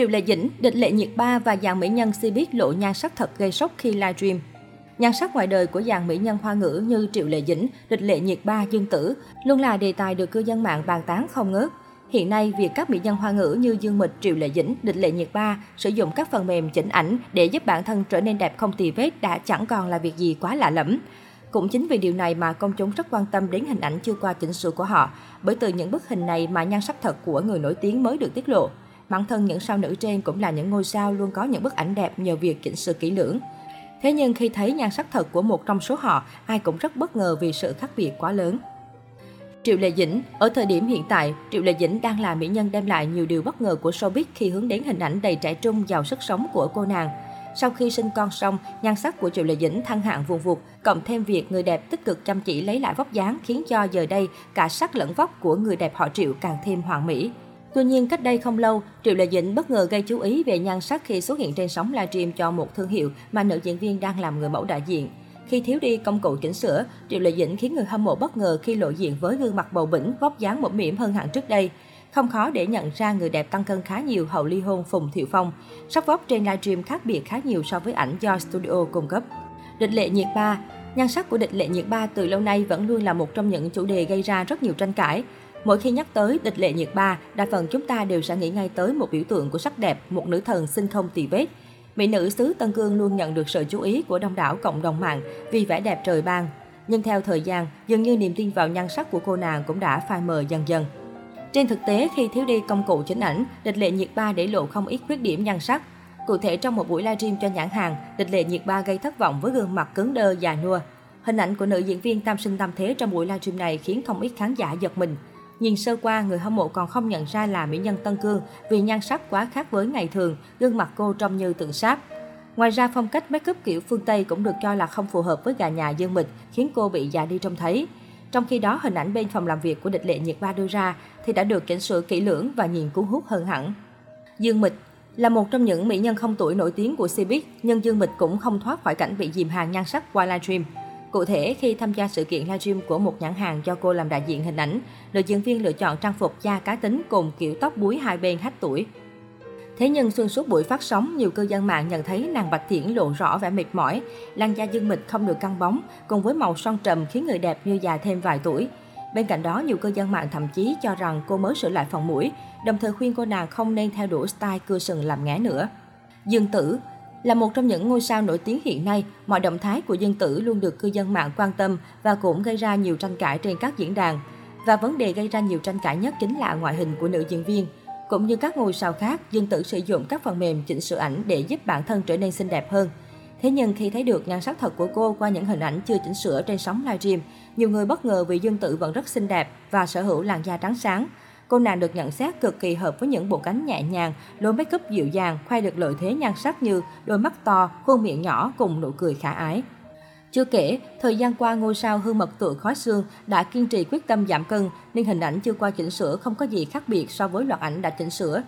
Triệu Lệ Dĩnh, địch lệ nhiệt ba và dàn mỹ nhân si biết lộ nhan sắc thật gây sốc khi livestream. Nhan sắc ngoài đời của dàn mỹ nhân hoa ngữ như Triệu Lệ Dĩnh, địch lệ nhiệt ba, Dương Tử luôn là đề tài được cư dân mạng bàn tán không ngớt. Hiện nay, việc các mỹ nhân hoa ngữ như Dương Mịch, Triệu Lệ Dĩnh, Địch Lệ Nhiệt Ba sử dụng các phần mềm chỉnh ảnh để giúp bản thân trở nên đẹp không tì vết đã chẳng còn là việc gì quá lạ lẫm. Cũng chính vì điều này mà công chúng rất quan tâm đến hình ảnh chưa qua chỉnh sửa của họ, bởi từ những bức hình này mà nhan sắc thật của người nổi tiếng mới được tiết lộ. Bản thân những sao nữ trên cũng là những ngôi sao luôn có những bức ảnh đẹp nhờ việc chỉnh sửa kỹ lưỡng. Thế nhưng khi thấy nhan sắc thật của một trong số họ, ai cũng rất bất ngờ vì sự khác biệt quá lớn. Triệu Lệ Dĩnh Ở thời điểm hiện tại, Triệu Lệ Dĩnh đang là mỹ nhân đem lại nhiều điều bất ngờ của showbiz khi hướng đến hình ảnh đầy trẻ trung, giàu sức sống của cô nàng. Sau khi sinh con xong, nhan sắc của Triệu Lệ Dĩnh thăng hạng vùng vụt, cộng thêm việc người đẹp tích cực chăm chỉ lấy lại vóc dáng khiến cho giờ đây cả sắc lẫn vóc của người đẹp họ Triệu càng thêm hoàn mỹ. Tuy nhiên, cách đây không lâu, Triệu Lệ Dĩnh bất ngờ gây chú ý về nhan sắc khi xuất hiện trên sóng livestream cho một thương hiệu mà nữ diễn viên đang làm người mẫu đại diện. Khi thiếu đi công cụ chỉnh sửa, Triệu Lệ Dĩnh khiến người hâm mộ bất ngờ khi lộ diện với gương mặt bầu bĩnh, vóc dáng mũm mỉm hơn hẳn trước đây. Không khó để nhận ra người đẹp tăng cân khá nhiều hậu ly hôn Phùng Thiệu Phong. Sắc vóc trên livestream khác biệt khá nhiều so với ảnh do studio cung cấp. Địch lệ nhiệt ba Nhan sắc của địch lệ nhiệt ba từ lâu nay vẫn luôn là một trong những chủ đề gây ra rất nhiều tranh cãi. Mỗi khi nhắc tới địch lệ nhiệt ba, đa phần chúng ta đều sẽ nghĩ ngay tới một biểu tượng của sắc đẹp, một nữ thần sinh không tì vết. Mỹ nữ xứ Tân Cương luôn nhận được sự chú ý của đông đảo cộng đồng mạng vì vẻ đẹp trời ban. Nhưng theo thời gian, dường như niềm tin vào nhan sắc của cô nàng cũng đã phai mờ dần dần. Trên thực tế, khi thiếu đi công cụ chỉnh ảnh, địch lệ nhiệt ba để lộ không ít khuyết điểm nhan sắc. Cụ thể trong một buổi livestream cho nhãn hàng, địch lệ nhiệt ba gây thất vọng với gương mặt cứng đơ già nua. Hình ảnh của nữ diễn viên tam sinh tam thế trong buổi livestream này khiến không ít khán giả giật mình. Nhìn sơ qua, người hâm mộ còn không nhận ra là mỹ nhân Tân Cương vì nhan sắc quá khác với ngày thường, gương mặt cô trông như tượng sáp. Ngoài ra, phong cách make up kiểu phương Tây cũng được cho là không phù hợp với gà nhà Dương Mịch, khiến cô bị già đi trông thấy. Trong khi đó, hình ảnh bên phòng làm việc của địch lệ nhiệt ba đưa ra thì đã được chỉnh sửa kỹ lưỡng và nhìn cuốn hút hơn hẳn. Dương Mịch là một trong những mỹ nhân không tuổi nổi tiếng của Cbiz, nhưng Dương Mịch cũng không thoát khỏi cảnh bị dìm hàng nhan sắc qua livestream. Cụ thể, khi tham gia sự kiện livestream của một nhãn hàng do cô làm đại diện hình ảnh, nữ diễn viên lựa chọn trang phục da cá tính cùng kiểu tóc búi hai bên hách tuổi. Thế nhưng xuyên suốt buổi phát sóng, nhiều cư dân mạng nhận thấy nàng Bạch Thiển lộ rõ vẻ mệt mỏi, làn da dương mịch không được căng bóng, cùng với màu son trầm khiến người đẹp như già thêm vài tuổi. Bên cạnh đó, nhiều cư dân mạng thậm chí cho rằng cô mới sửa lại phần mũi, đồng thời khuyên cô nàng không nên theo đuổi style cưa sừng làm ngé nữa. Dương Tử là một trong những ngôi sao nổi tiếng hiện nay, mọi động thái của Dương Tử luôn được cư dân mạng quan tâm và cũng gây ra nhiều tranh cãi trên các diễn đàn. Và vấn đề gây ra nhiều tranh cãi nhất chính là ngoại hình của nữ diễn viên. Cũng như các ngôi sao khác, Dương Tử sử dụng các phần mềm chỉnh sửa ảnh để giúp bản thân trở nên xinh đẹp hơn. Thế nhưng khi thấy được nhan sắc thật của cô qua những hình ảnh chưa chỉnh sửa trên sóng livestream, nhiều người bất ngờ vì Dương Tử vẫn rất xinh đẹp và sở hữu làn da trắng sáng. Cô nàng được nhận xét cực kỳ hợp với những bộ cánh nhẹ nhàng, đôi make up dịu dàng, khoe được lợi thế nhan sắc như đôi mắt to, khuôn miệng nhỏ cùng nụ cười khả ái. Chưa kể, thời gian qua ngôi sao hư mật tựa khói xương đã kiên trì quyết tâm giảm cân nên hình ảnh chưa qua chỉnh sửa không có gì khác biệt so với loạt ảnh đã chỉnh sửa.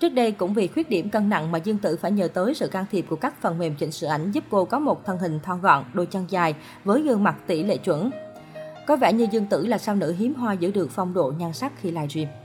Trước đây cũng vì khuyết điểm cân nặng mà Dương Tử phải nhờ tới sự can thiệp của các phần mềm chỉnh sửa ảnh giúp cô có một thân hình thon gọn, đôi chân dài với gương mặt tỷ lệ chuẩn. Có vẻ như Dương Tử là sao nữ hiếm hoa giữ được phong độ nhan sắc khi livestream.